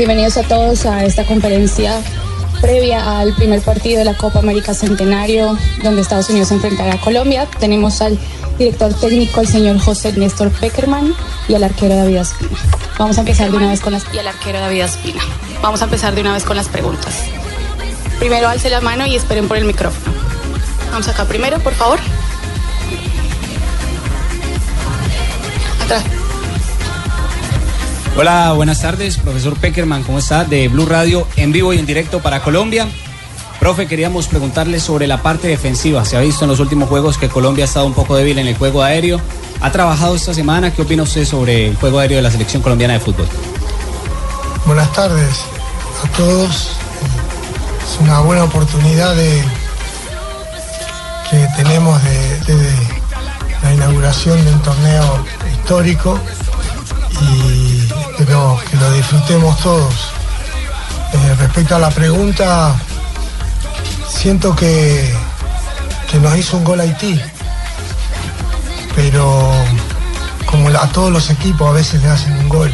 Bienvenidos a todos a esta conferencia previa al primer partido de la Copa América Centenario, donde Estados Unidos enfrentará a Colombia. Tenemos al director técnico, el señor José Néstor Peckerman, y al arquero David Espina. Vamos a empezar de una vez con las y al arquero David Espina. Vamos a empezar de una vez con las preguntas. Primero alce la mano y esperen por el micrófono. Vamos acá primero, por favor. Atrás. Hola, buenas tardes, profesor Peckerman, ¿cómo está? De Blue Radio en vivo y en directo para Colombia. Profe, queríamos preguntarle sobre la parte defensiva. Se ha visto en los últimos juegos que Colombia ha estado un poco débil en el juego aéreo. ¿Ha trabajado esta semana? ¿Qué opina usted sobre el juego aéreo de la selección colombiana de fútbol? Buenas tardes a todos. Es una buena oportunidad que tenemos de, de la inauguración de un torneo histórico y espero que lo disfrutemos todos. Eh, respecto a la pregunta, siento que, que nos hizo un gol Haití, pero como a todos los equipos a veces le hacen un gol,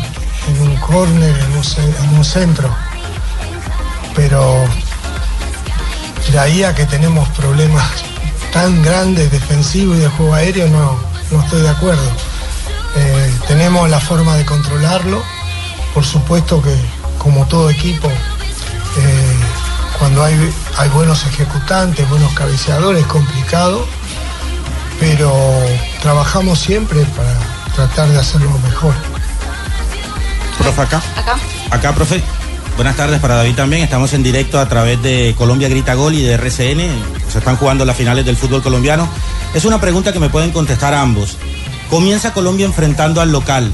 en un córner, en un centro, pero de ahí a que tenemos problemas tan grandes defensivos y de juego aéreo no, no estoy de acuerdo. Eh, tenemos la forma de controlarlo. Por supuesto que, como todo equipo, eh, cuando hay, hay buenos ejecutantes, buenos cabeceadores, es complicado, pero trabajamos siempre para tratar de hacerlo mejor. Profe, acá. Acá. Acá, profe. Buenas tardes para David también. Estamos en directo a través de Colombia Grita Gol y de RCN. Se están jugando las finales del fútbol colombiano. Es una pregunta que me pueden contestar ambos. Comienza Colombia enfrentando al local.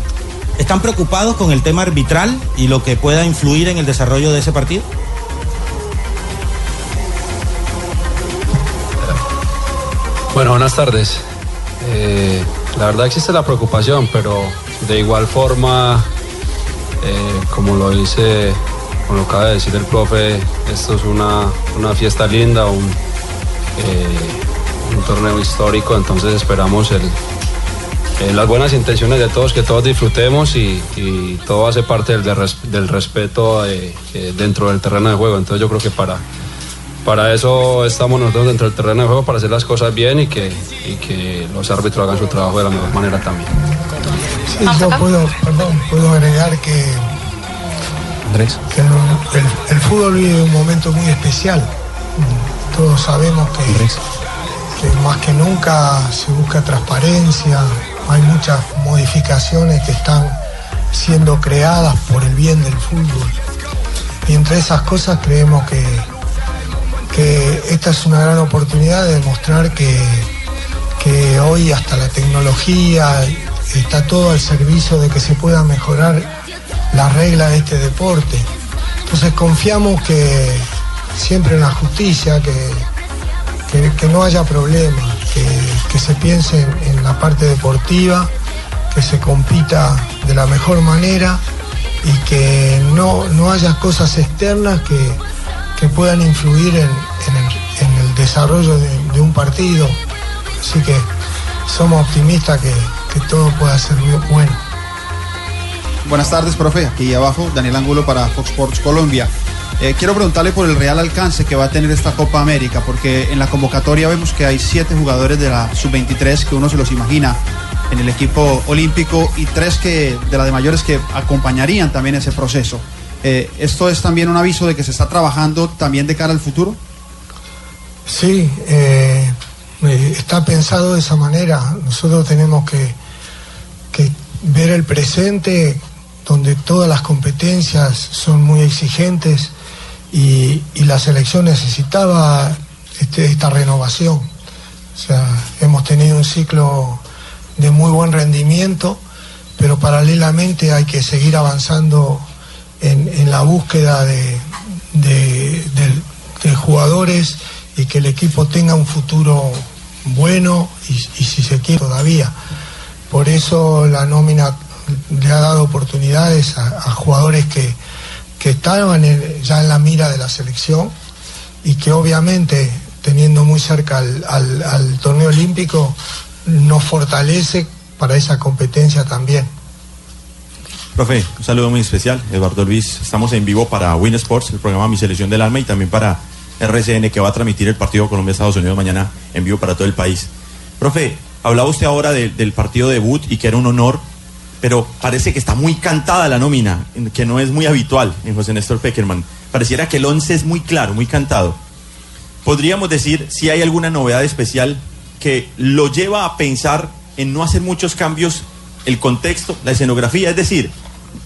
¿Están preocupados con el tema arbitral y lo que pueda influir en el desarrollo de ese partido? Bueno, buenas tardes. Eh, la verdad existe la preocupación, pero de igual forma, eh, como lo dice, como lo acaba de decir el profe, esto es una, una fiesta linda, un, eh, un torneo histórico, entonces esperamos el, eh, las buenas intenciones de todos, que todos disfrutemos y, y todo hace parte del, del respeto eh, eh, dentro del terreno de juego. Entonces yo creo que para, para eso estamos nosotros dentro del terreno de juego, para hacer las cosas bien y que, y que los árbitros hagan su trabajo de la mejor manera también. Sí, yo puedo, perdón, puedo agregar que, Andrés. que el, el- el fútbol vive un momento muy especial. Todos sabemos que, que más que nunca se busca transparencia, hay muchas modificaciones que están siendo creadas por el bien del fútbol. Y entre esas cosas creemos que, que esta es una gran oportunidad de demostrar que, que hoy hasta la tecnología está todo al servicio de que se pueda mejorar las reglas de este deporte. Entonces confiamos que siempre en la justicia, que, que no haya problemas, que, se piense en, la parte deportiva, que se compita de la mejor manera y que no, no haya cosas externas que, que puedan influir en, en el, desarrollo de, un partido. Así que somos optimistas que, que todo pueda ser bueno. Buenas tardes, profe. Aquí abajo, Daniel Angulo para Fox Sports Colombia. Eh, quiero preguntarle por el real alcance que va a tener esta Copa América, porque en la convocatoria vemos que hay siete jugadores de la sub-23 que uno se los imagina en el equipo olímpico y tres que de la de mayores que acompañarían también ese proceso. Eh, ¿Esto es también un aviso de que se está trabajando también de cara al futuro? Sí, eh, está pensado de esa manera. Nosotros tenemos que ver el presente donde todas las competencias son muy exigentes y, la selección necesitaba este- esta renovación. O sea, hemos tenido un ciclo de muy buen rendimiento, pero paralelamente hay que seguir avanzando en, la búsqueda de, jugadores y que el equipo tenga un futuro bueno y, si se quiere todavía. Por eso la nómina le ha dado oportunidades a jugadores que, que estaban ya en la mira de la selección y que obviamente teniendo muy cerca al torneo olímpico nos fortalece para esa competencia también. Profe, un saludo muy especial. Eduardo Luis, estamos en vivo para Win Sports, el programa Mi Selección del Alma, y también para RCN, que va a transmitir el partido Colombia-Estados Unidos mañana en vivo para todo el país. Profe, hablaba usted ahora del partido debut y que era un honor, pero parece que está muy cantada la nómina, que no es muy habitual en José Néstor Peckerman. Pareciera que el 11 es muy claro, muy cantado. ¿Podríamos decir si hay alguna novedad especial que lo lleva a pensar en no hacer muchos cambios el contexto, la escenografía? Es decir,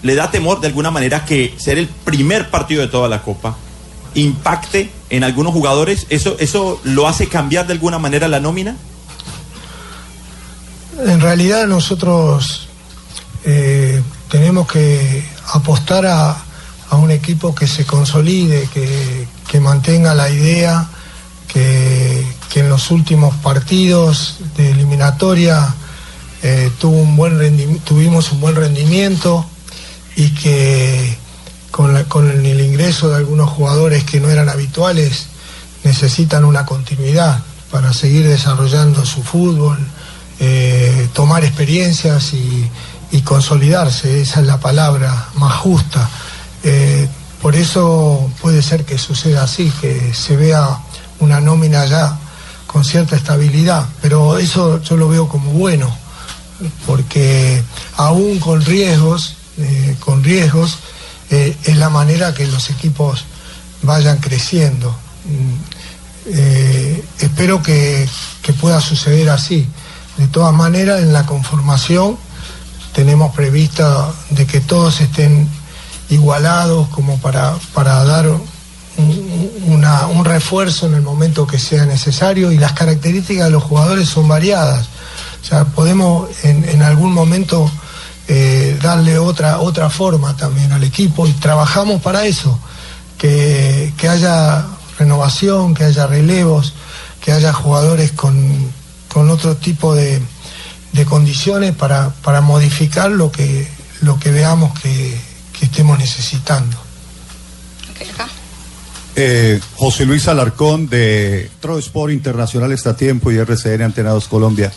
le da temor de alguna manera que ser el primer partido de toda la Copa impacte en algunos jugadores. ¿Eso, eso lo hace cambiar de alguna manera la nómina? En realidad nosotros eh, tenemos que apostar a, un equipo que se consolide, que, mantenga la idea que, en los últimos partidos de eliminatoria eh, tuvimos un buen rendimiento y que con, el ingreso de algunos jugadores que no eran habituales necesitan una continuidad para seguir desarrollando su fútbol, eh, tomar experiencias y, consolidarse, esa es la palabra más justa. Eh, por eso puede ser que suceda así, que se vea una nómina ya con cierta estabilidad, pero eso yo lo veo como bueno, porque aún con riesgos, eh, con riesgos, eh, es la manera que los equipos vayan creciendo. Mm, espero que, pueda suceder así. De todas maneras, en la conformación tenemos prevista de que todos estén igualados como para, para dar un, refuerzo en el momento que sea necesario y las características de los jugadores son variadas. O sea, podemos en, algún momento eh, darle otra, otra forma también al equipo y trabajamos para eso, que, haya renovación, que haya relevos, que haya jugadores con, otro tipo de, condiciones para, para, modificar lo que, lo que veamos que, estemos necesitando. Eh, José Luis Alarcón de Tro Sport Internacional está tiempo y RCN Antenados Colombia.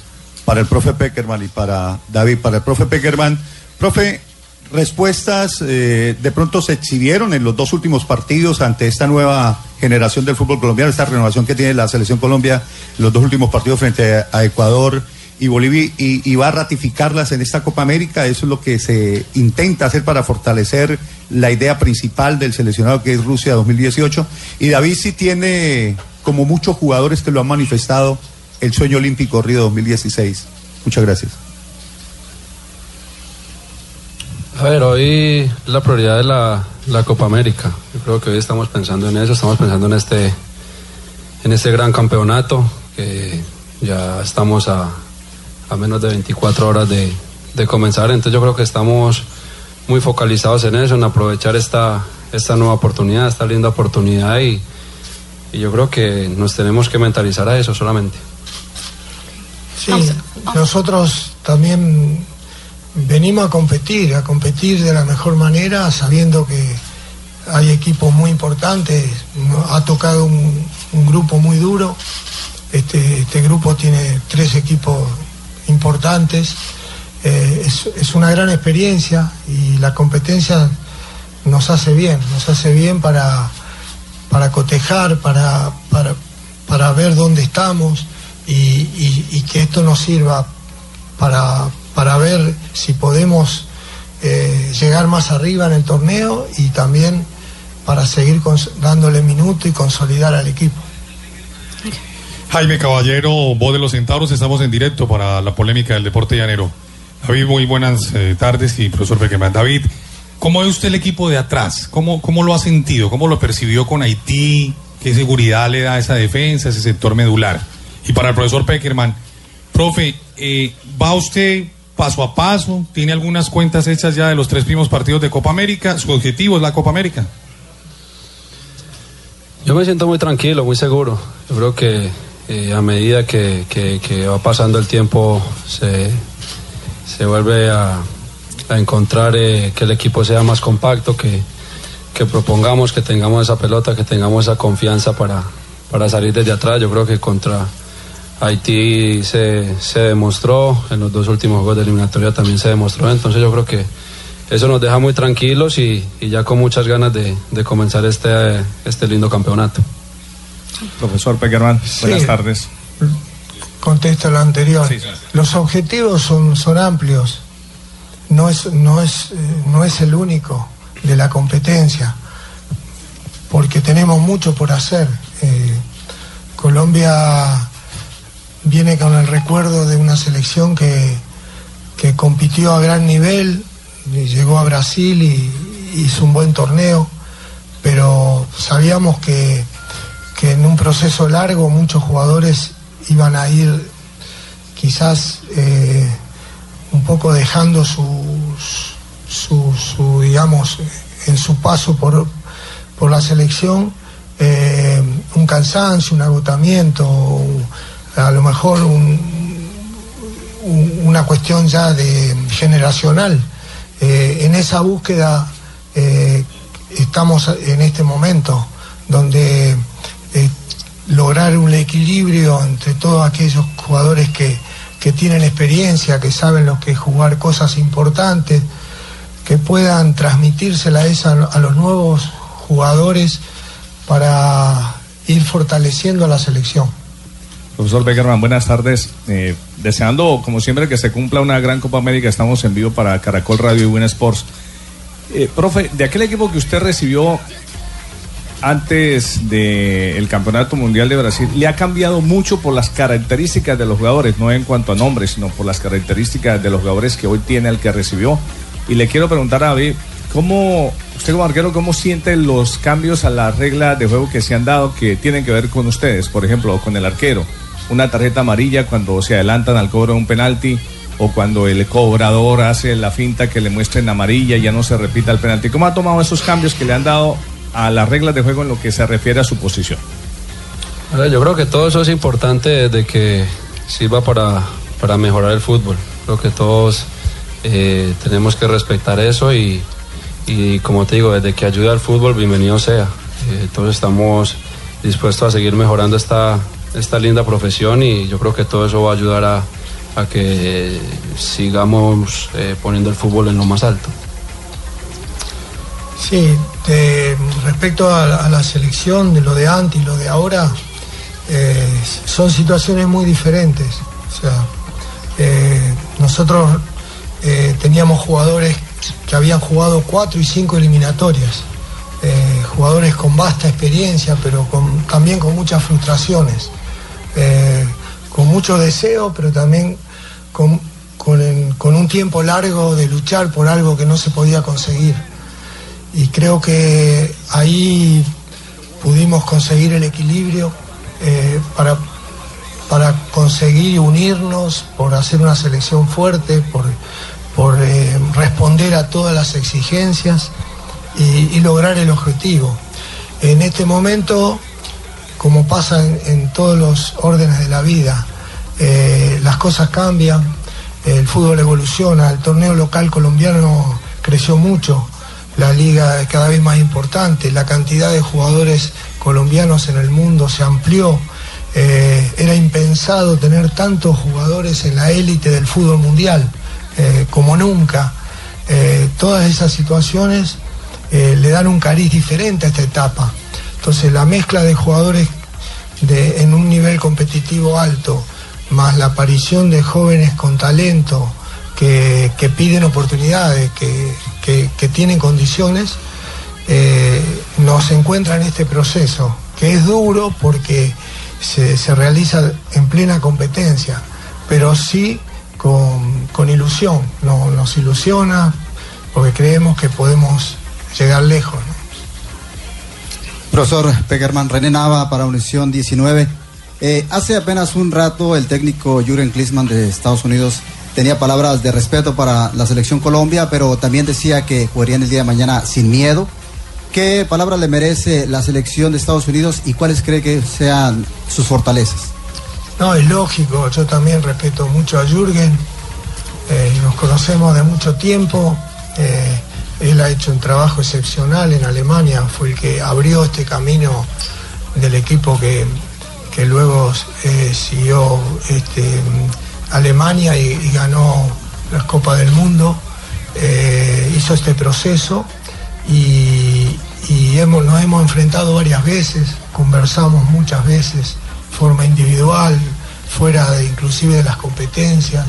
Para el profe Peckerman y para David, para el profe Peckerman. Profe, respuestas eh, de pronto se exhibieron en los dos últimos partidos ante esta nueva generación del fútbol colombiano, esta renovación que tiene la selección Colombia en los dos últimos partidos frente a Ecuador y Bolivia y, va a ratificarlas en esta Copa América. Eso es lo que se intenta hacer para fortalecer la idea principal del seleccionado que es Rusia 2018. Y David sí tiene, como muchos jugadores que lo han manifestado, el sueño olímpico Río 2016. Muchas gracias. A ver, hoy la prioridad es la, la Copa América. Yo creo que hoy estamos pensando en eso, estamos pensando en este, en este gran campeonato que ya estamos a, a menos de 24 horas de, comenzar. Entonces yo creo que estamos muy focalizados en eso, en aprovechar esta, esta nueva oportunidad, esta linda oportunidad y, yo creo que nos tenemos que mentalizar a eso solamente. Sí, nosotros también venimos a competir, a competir de la mejor manera, sabiendo que hay equipos muy importantes, ha tocado un, grupo muy duro, este, este grupo tiene tres equipos importantes. Eh, es, una gran experiencia y la competencia nos hace bien, nos hace bien para, para cotejar, para, para, ver dónde estamos y, que esto nos sirva para, para ver si podemos eh, llegar más arriba en el torneo y también para seguir dándole minuto y consolidar al equipo. Jaime Caballero, voz de los Centauros, estamos en directo para la polémica del deporte llanero. David, muy buenas eh, tardes y profesor Beckman. David, ¿cómo ve usted el equipo de atrás? ¿Cómo, ¿Cómo lo ha sentido? ¿Cómo lo percibió con Haití? ¿Qué seguridad le da esa defensa, ese sector medular? Y para el profesor Peckerman, profe, eh, ¿va usted paso a paso? ¿Tiene algunas cuentas hechas ya de los tres primeros partidos de Copa América? ¿Su objetivo es la Copa América? Yo me siento muy tranquilo, muy seguro. Yo creo que eh, a medida que, va pasando el tiempo se, vuelve a, encontrar eh, que el equipo sea más compacto, que, propongamos, que tengamos esa pelota, que tengamos esa confianza para, para salir desde atrás. Yo creo que contra Haití se, demostró, en los dos últimos juegos de eliminatoria también se demostró, entonces yo creo que eso nos deja muy tranquilos y, y ya con muchas ganas de, de comenzar este, este lindo campeonato. Profesor Peckerman, buenas tardes. Contesto lo anterior. Los objetivos son, son amplios. No es, no, es, eh, no es el único de la competencia, porque tenemos mucho por hacer. Eh, Colombia viene con el recuerdo de una selección que, que compitió a gran nivel, y llegó a Brasil y hizo un buen torneo, pero sabíamos que, que en un proceso largo muchos jugadores iban a ir quizás eh, un poco dejando su, su, digamos, en su paso por, por la selección eh, un cansancio, un agotamiento, a lo mejor un, un, una cuestión ya de generacional. Eh, en esa búsqueda estamos en este momento, donde lograr un equilibrio entre todos aquellos jugadores que, que tienen experiencia, que saben lo que es jugar cosas importantes, que puedan transmitírsela esa a los nuevos jugadores para ir fortaleciendo la selección. Profesor Beckerman, buenas tardes. Eh, deseando, como siempre, que se cumpla una gran Copa América, estamos en vivo para Caracol Radio y Win Sports. Eh, profe, de aquel equipo que usted recibió antes del Campeonato Mundial de Brasil, ¿le ha cambiado mucho por las características de los jugadores? No en cuanto a nombres, sino por las características de los jugadores que hoy tiene el que recibió. Y le quiero preguntar a David, ¿cómo, usted como arquero, cómo siente los cambios a las reglas de juego que se han dado que tienen que ver con ustedes? Por ejemplo, con el arquero una tarjeta amarilla cuando se adelantan al cobro de un penalti o cuando el cobrador hace la finta que le muestren amarilla y ya no se repita el penalti. ¿Cómo ha tomado esos cambios que le han dado a las reglas de juego en lo que se refiere a su posición? Yo creo que todo eso es importante de que sirva para, para mejorar el fútbol. Creo que todos eh, tenemos que respetar eso y, y, como te digo, desde que ayuda al fútbol, bienvenido sea. Eh, todos estamos dispuestos a seguir mejorando esta, esta linda profesión y yo creo que todo eso va a ayudar a, a que sigamos eh, poniendo el fútbol en lo más alto. Sí, de, respecto a, la selección, de lo de antes y lo de ahora, eh, son situaciones muy diferentes. O sea, eh, nosotros eh, teníamos jugadores que habían jugado cuatro y cinco eliminatorias, jugadores con vasta experiencia, pero también con muchas frustraciones con mucho deseo, pero también con, un tiempo largo de luchar por algo que no se podía conseguir. Y creo que ahí pudimos conseguir el equilibrio eh, para, para conseguir unirnos, por hacer una selección fuerte, por, por eh, responder a todas las exigencias y, lograr el objetivo. En este momento como pasa en, en, todos los órdenes de la vida. Eh, las cosas cambian, el fútbol evoluciona, el torneo local colombiano creció mucho, la liga es cada vez más importante, la cantidad de jugadores colombianos en el mundo se amplió. Eh, era impensado tener tantos jugadores en la élite del fútbol mundial eh, como nunca. Eh, todas esas situaciones le dan un cariz diferente a esta etapa. Entonces la mezcla de jugadores en un nivel competitivo alto, más la aparición de jóvenes con talento que, que piden oportunidades, que, que, tienen condiciones, eh, nos encuentra en este proceso, que es duro porque se, se realiza en plena competencia, pero sí con, con ilusión, no, nos ilusiona porque creemos que podemos llegar lejos. Profesor Peckerman, René Nava para Unición 19. Eh, hace apenas un rato el técnico Jürgen Klinsmann de Estados Unidos tenía palabras de respeto para la selección Colombia, pero también decía que jugarían el día de mañana sin miedo. ¿Qué palabras le merece la selección de Estados Unidos y cuáles cree que sean sus fortalezas? No, es lógico, yo también respeto mucho a Jürgen, eh, nos conocemos de mucho tiempo. Eh, él ha hecho un trabajo excepcional en Alemania, fue el que abrió este camino del equipo que, que luego eh, siguió este, Alemania y, ganó las Copas del Mundo. eh, hizo este proceso y, hemos, nos hemos enfrentado varias veces, conversamos muchas veces, forma individual, fuera de, inclusive de las competencias.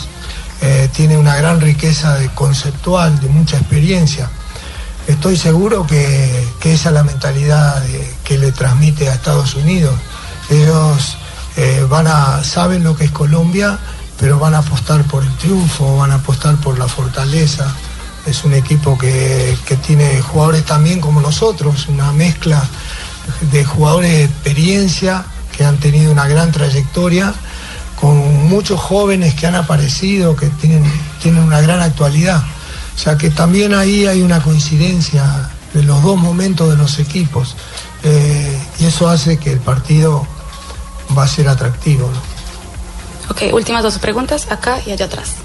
Eh, tiene una gran riqueza de conceptual, de mucha experiencia. Estoy seguro que, esa es la mentalidad que le transmite a Estados Unidos. Ellos eh, van a, saben lo que es Colombia, pero van a apostar por el triunfo, van a apostar por la fortaleza. Es un equipo que, que tiene jugadores también como nosotros, una mezcla de jugadores de experiencia que han tenido una gran trayectoria, con muchos jóvenes que han aparecido, que tienen, tienen una gran actualidad. O sea que también ahí hay una coincidencia de los dos momentos de los equipos eh, y eso hace que el partido va a ser atractivo. Ok, últimas dos preguntas, acá y allá atrás.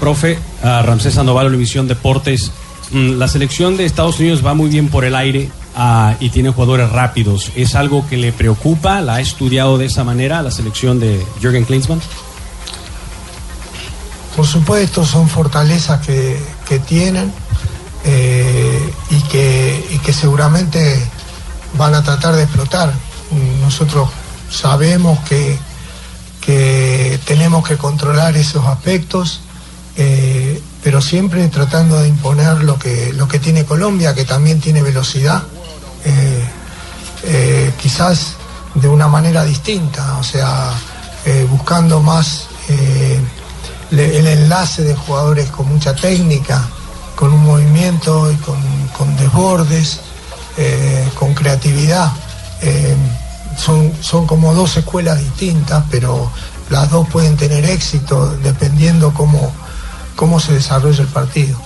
Profe, a Ramsés Sandoval, Univisión Deportes. Mm, La selección de Estados Unidos va muy bien por el aire ah, y tiene jugadores rápidos. ¿Es algo que le preocupa? ¿La ha estudiado de esa manera la selección de Jürgen Klinsmann? Por supuesto, son fortalezas que, que tienen eh, y, que, y que seguramente van a tratar de explotar. Nosotros sabemos que, que tenemos que controlar esos aspectos, eh, pero siempre tratando de imponer lo que, lo que tiene Colombia, que también tiene velocidad, eh, eh, quizás de una manera distinta, o sea, buscando más el enlace de jugadores con mucha técnica, con un movimiento y con, con desbordes, con creatividad. Son, son como dos escuelas distintas, pero las dos pueden tener éxito dependiendo cómo, cómo se desarrolla el partido.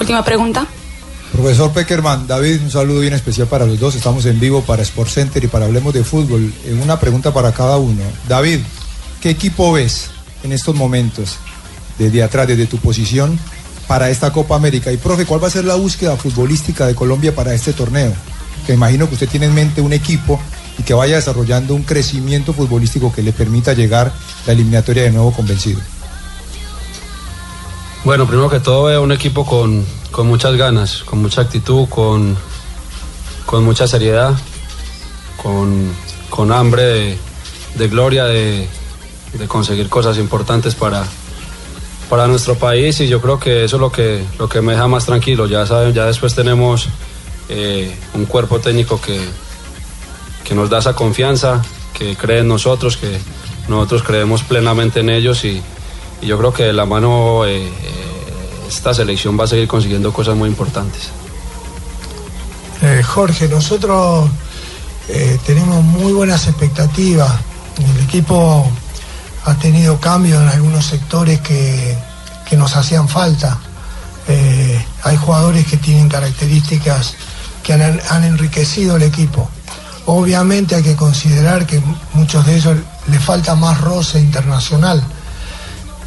Última pregunta. Profesor Peckerman, David, un saludo bien especial para los dos. Estamos en vivo para Sport Center y para Hablemos de Fútbol. Eh, Una pregunta para cada uno. David, ¿qué equipo ves en estos momentos, desde atrás, desde tu posición, para esta Copa América? Y, profe, ¿cuál va a ser la búsqueda futbolística de Colombia para este torneo? Que imagino que usted tiene en mente un equipo y que vaya desarrollando un crecimiento futbolístico que le permita llegar la eliminatoria de nuevo convencido. Bueno, primero que todo veo un equipo con, con muchas ganas, con mucha actitud, con, con mucha seriedad, con, con hambre de, de gloria, de, de conseguir cosas importantes para, para nuestro país y yo creo que eso es lo que, lo que me deja más tranquilo. Ya saben, ya después tenemos eh, un cuerpo técnico que, que nos da esa confianza, que cree en nosotros, que nosotros creemos plenamente en ellos y, yo creo que de la mano eh, eh, esta selección va a seguir consiguiendo cosas muy importantes. Eh, Jorge, nosotros tenemos muy buenas expectativas. El equipo ha tenido cambios en algunos sectores que, nos hacían falta. Hay jugadores que tienen características que han, han enriquecido el equipo. Obviamente hay que considerar que muchos de ellos le falta más roce internacional,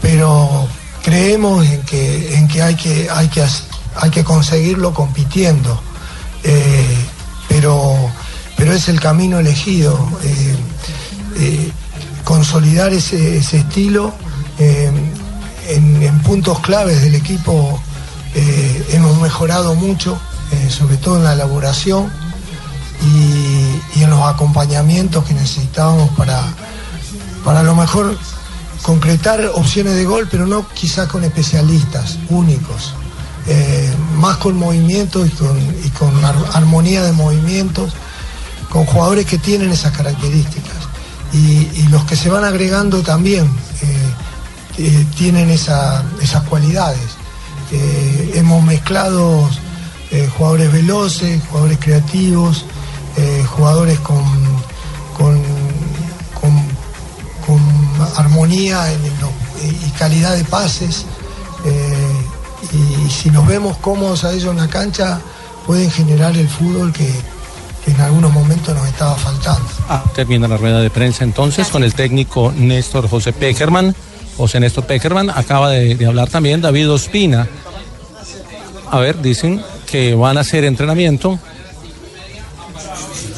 pero creemos en que, en que, hay, que, hay, que hay que conseguirlo compitiendo. Eh, pero, pero es el camino elegido. eh, eh, consolidar ese, ese estilo en, en puntos claves del equipo hemos mejorado mucho, sobre todo en la elaboración y, y en los acompañamientos que necesitábamos para, para a lo mejor concretar opciones de gol, pero no quizás con especialistas únicos, eh, más con movimientos y con, y con ar- armonía de movimientos, con jugadores que tienen esas características. Y, los que se van agregando también eh, eh, tienen esa- esas cualidades. Hemos mezclado jugadores veloces, jugadores creativos, eh, jugadores con, con, con- con armonía en el- y calidad de pases. eh, y si nos vemos cómodos a ellos en la cancha, pueden generar el fútbol que, que en algunos momentos nos estaba faltando. Ah, termina la rueda de prensa entonces con el técnico Néstor José Peckerman. José Néstor Peckerman acaba de, de hablar también David Ospina. A ver, dicen que van a hacer entrenamiento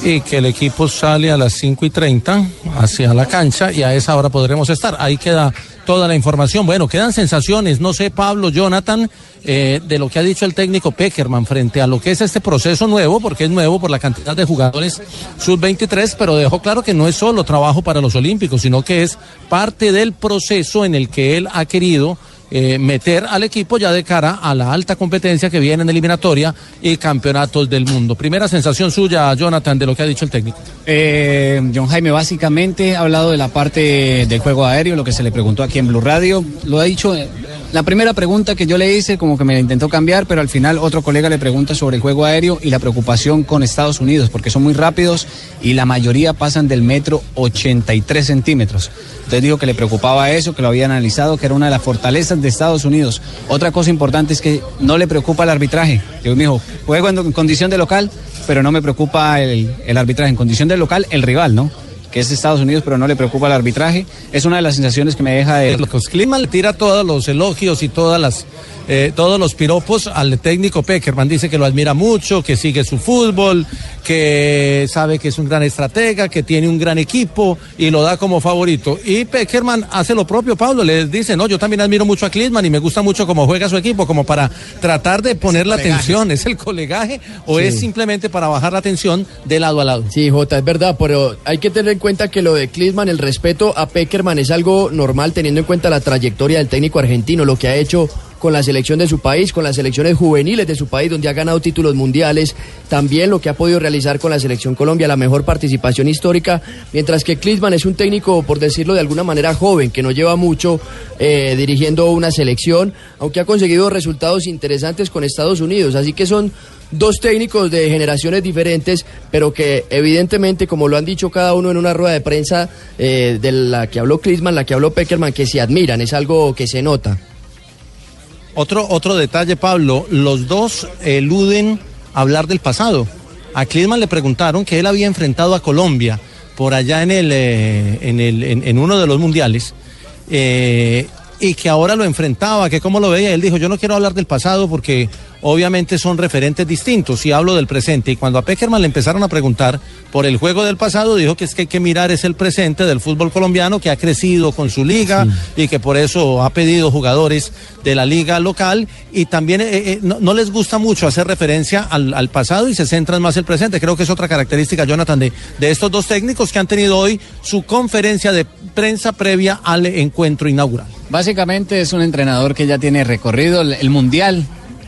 y que el equipo sale a las 5 y 30 hacia la cancha y a esa hora podremos estar. Ahí queda toda la información. Bueno, quedan sensaciones, no sé, Pablo, Jonathan, eh, de lo que ha dicho el técnico Peckerman frente a lo que es este proceso nuevo, porque es nuevo por la cantidad de jugadores sub-23, pero dejó claro que no es solo trabajo para los Olímpicos, sino que es parte del proceso en el que él ha querido eh, meter al equipo ya de cara a la alta competencia que viene en eliminatoria y campeonatos del mundo. Primera sensación suya, Jonathan, de lo que ha dicho el técnico. Eh, John Jaime básicamente ha hablado de la parte del juego aéreo, lo que se le preguntó aquí en Blue Radio. Lo ha dicho, eh, la primera pregunta que yo le hice como que me la intentó cambiar, pero al final otro colega le pregunta sobre el juego aéreo y la preocupación con Estados Unidos, porque son muy rápidos y la mayoría pasan del metro 83 centímetros. Entonces dijo que le preocupaba eso, que lo había analizado, que era una de las fortalezas de Estados Unidos. Otra cosa importante es que no le preocupa el arbitraje. Yo me dijo, juego en, condición de local, pero no me preocupa el, el arbitraje. En condición de local, el rival, ¿no? Que es Estados Unidos, pero no le preocupa el arbitraje. Es una de las sensaciones que me deja de... Los Kliman le tira todos los elogios y todas las, eh, todos los piropos al técnico Peckerman. Dice que lo admira mucho, que sigue su fútbol, que sabe que es un gran estratega, que tiene un gran equipo y lo da como favorito. Y Peckerman hace lo propio, Pablo. Le dice, no, yo también admiro mucho a Klinsmann y me gusta mucho cómo juega su equipo, como para tratar de poner la atención. ¿Es el colegaje o Sí. es simplemente para bajar la tensión de lado a lado? Sí, Jota, es verdad, pero hay que tener en cuenta que lo de Klinsmann, el respeto a Peckerman es algo normal teniendo en cuenta la trayectoria del técnico argentino, lo que ha hecho con la selección de su país, con las selecciones juveniles de su país, donde ha ganado títulos mundiales, también lo que ha podido realizar con la selección Colombia, la mejor participación histórica, mientras que Klinsmann es un técnico, por decirlo de alguna manera, joven, que no lleva mucho eh, dirigiendo una selección, aunque ha conseguido resultados interesantes con Estados Unidos, así que son dos técnicos de generaciones diferentes, pero que evidentemente, como lo han dicho cada uno en una rueda de prensa eh, de la que habló Klinsmann, la que habló Peckerman, que se admiran, es algo que se nota. Otro, otro detalle, Pablo, los dos eluden hablar del pasado. A Klinsmann le preguntaron que él había enfrentado a Colombia por allá en, el, eh, en, el, en, uno de los mundiales eh, y que ahora lo enfrentaba, que cómo lo veía. Él dijo, yo no quiero hablar del pasado porque obviamente son referentes distintos y hablo del presente. Y cuando a Peckerman le empezaron a preguntar por el juego del pasado, dijo que es que hay que mirar es el presente del fútbol colombiano que ha crecido con su liga y que por eso ha pedido jugadores de la liga local y también eh, eh, no, no les gusta mucho hacer referencia al, al pasado y se centran más en el presente. Creo que es otra característica, Jonathan, de, de estos dos técnicos que han tenido hoy su conferencia de prensa previa al encuentro inaugural. Básicamente es un entrenador que ya tiene recorrido el, el mundial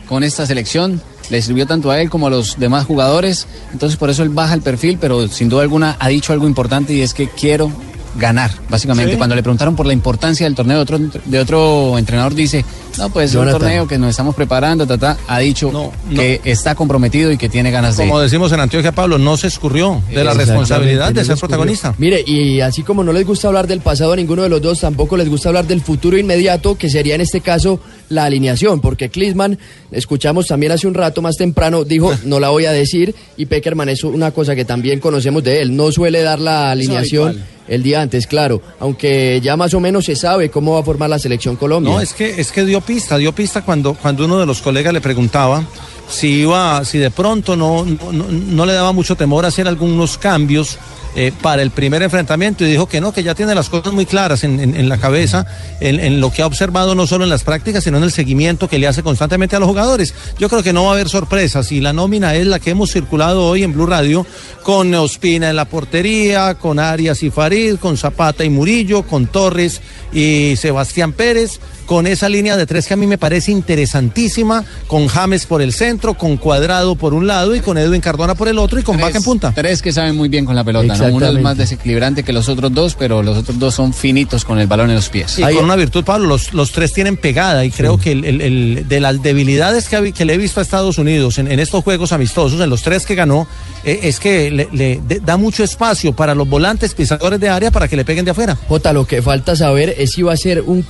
con esta selección. Le sirvió tanto a él como a los demás jugadores. Entonces por eso él baja el perfil, pero sin duda alguna ha dicho algo importante y es que quiero ganar, básicamente. Sí. Cuando le preguntaron por la importancia del torneo de otro, de otro entrenador, dice, no, pues es un torneo que nos estamos preparando, ta, ta". ha dicho que está comprometido y que tiene ganas de... Como decimos en Antioquia, Pablo, no se escurrió de la responsabilidad de ser protagonista. Mire, y así como no les gusta hablar del pasado a ninguno de los dos, tampoco les gusta hablar del futuro inmediato, que sería en este caso la alineación, porque Klinsmann, escuchamos también hace un rato más temprano, dijo, no la voy a decir, y Peckerman es una cosa que también conocemos de él, no suele dar la alineación. El día antes, claro, aunque ya más o menos se sabe cómo va a formar la selección Colombia. No, es que, es que dio pista, dio pista cuando, cuando uno de los colegas le preguntaba si iba, si de pronto no, no, no- le daba mucho temor hacer algunos cambios eh, para el primer enfrentamiento y dijo que no, que ya tiene las cosas muy claras en, en- en la cabeza, en, en lo que ha observado no solo en las prácticas, sino en el seguimiento que le hace constantemente a los jugadores. Yo creo que no va a haber sorpresas y la nómina es la que hemos circulado hoy en Blue Radio con Ospina en la portería, con Arias y Farid, con Zapata y Murillo, con Torres y Sebastián Pérez, con esa línea de tres que a mí me parece interesantísima, con James por el centro, con Cuadrado por un lado y con Edwin Cardona por el otro y con Vaca en punta. Tres que saben muy bien con la pelota, ¿no? Uno es más desequilibrante que los otros dos, pero los otros dos son finitos con el balón en los pies. Y con una virtud, Pablo, los, los tres tienen pegada y creo que el, el- el- de las debilidades que, que le he visto a Estados Unidos en, en estos juegos amistosos, en los tres que ganó, eh, es que le, le de- da mucho espacio para los volantes pisadores de área para que le peguen de afuera. Jota, lo que falta saber es si va a ser un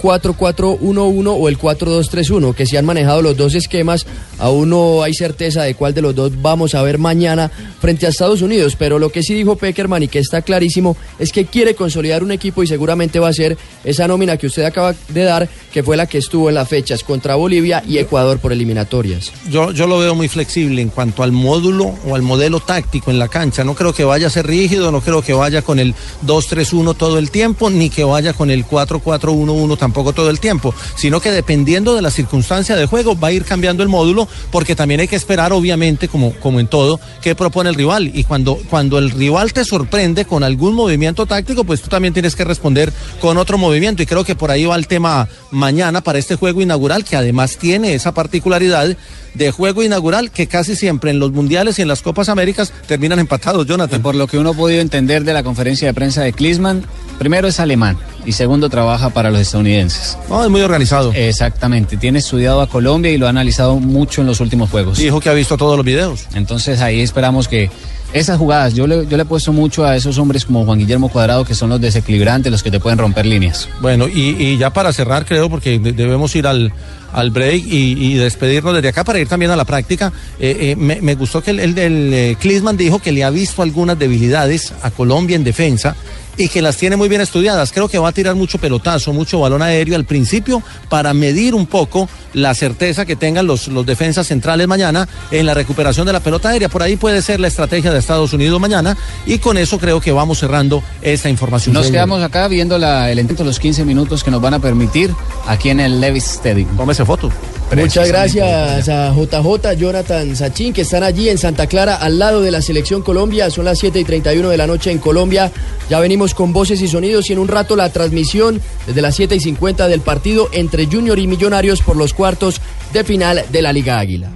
4-4-1-1 o el 4-2-3-1, que si han manejado los dos esquemas, aún no hay certeza de cuál de los dos vamos a ver mañana frente a Estados Unidos. Pero lo que sí dijo Peckerman y que está clarísimo es que quiere consolidar un equipo y seguramente va a ser esa nómina que usted acaba de dar, que fue la que estuvo en las fechas contra Bolivia y Ecuador por eliminatorias. Yo, yo lo veo muy flexible en cuanto al módulo o al modelo táctico en la cancha. No creo que vaya a ser rígido, no creo que vaya con el 2-3-1 todo el tiempo, ni que vaya con el 4-4-1-1 tampoco todo el tiempo, sino que dependiendo de la circunstancia de juego va a ir cambiando el módulo, porque también hay que esperar, obviamente, como, como en todo, qué propone el rival. Y cuando, cuando el rival te sorprende con algún movimiento táctico, pues tú también tienes que responder con otro movimiento. Y creo que por ahí va el tema mañana para este juego inaugural, que además tiene esa particularidad de juego inaugural que casi siempre en los mundiales y en las Copas Américas terminan empatados, Jonathan. Por lo que uno ha podido entender de la conferencia de prensa de Klinsmann, primero es alemán y segundo trabaja para los estadounidenses. No, es muy organizado. Exactamente, tiene estudiado a Colombia y lo ha analizado mucho en los últimos juegos. Dijo que ha visto todos los videos. Entonces ahí esperamos que esas jugadas, yo le, yo le he puesto mucho a esos hombres como Juan Guillermo Cuadrado, que son los desequilibrantes, los que te pueden romper líneas. Bueno, y, y ya para cerrar, creo, porque de- debemos ir al, al break y, y despedirnos desde acá para ir también a la práctica. eh, eh, me, me gustó que el, el del eh, dijo que le ha visto algunas debilidades a Colombia en defensa y que las tiene muy bien estudiadas. Creo que va a tirar mucho pelotazo, mucho balón aéreo al principio para medir un poco la certeza que tengan los, los defensas centrales mañana en la recuperación de la pelota aérea. Por ahí puede ser la estrategia de Estados Unidos mañana y con eso creo que vamos cerrando esta información. Nos quedamos acá viendo la- el intento, los 15 minutos que nos van a permitir aquí en el Levis Stadium. Tómese foto. Muchas gracias a JJ, Jonathan Sachin, que están allí en Santa Clara, al lado de la Selección Colombia. Son las 7 y 31 de la noche en Colombia. Ya venimos con voces y sonidos y en un rato la transmisión desde las 7 y 50 del partido entre Junior y Millonarios por los cuartos de final de la Liga Águila.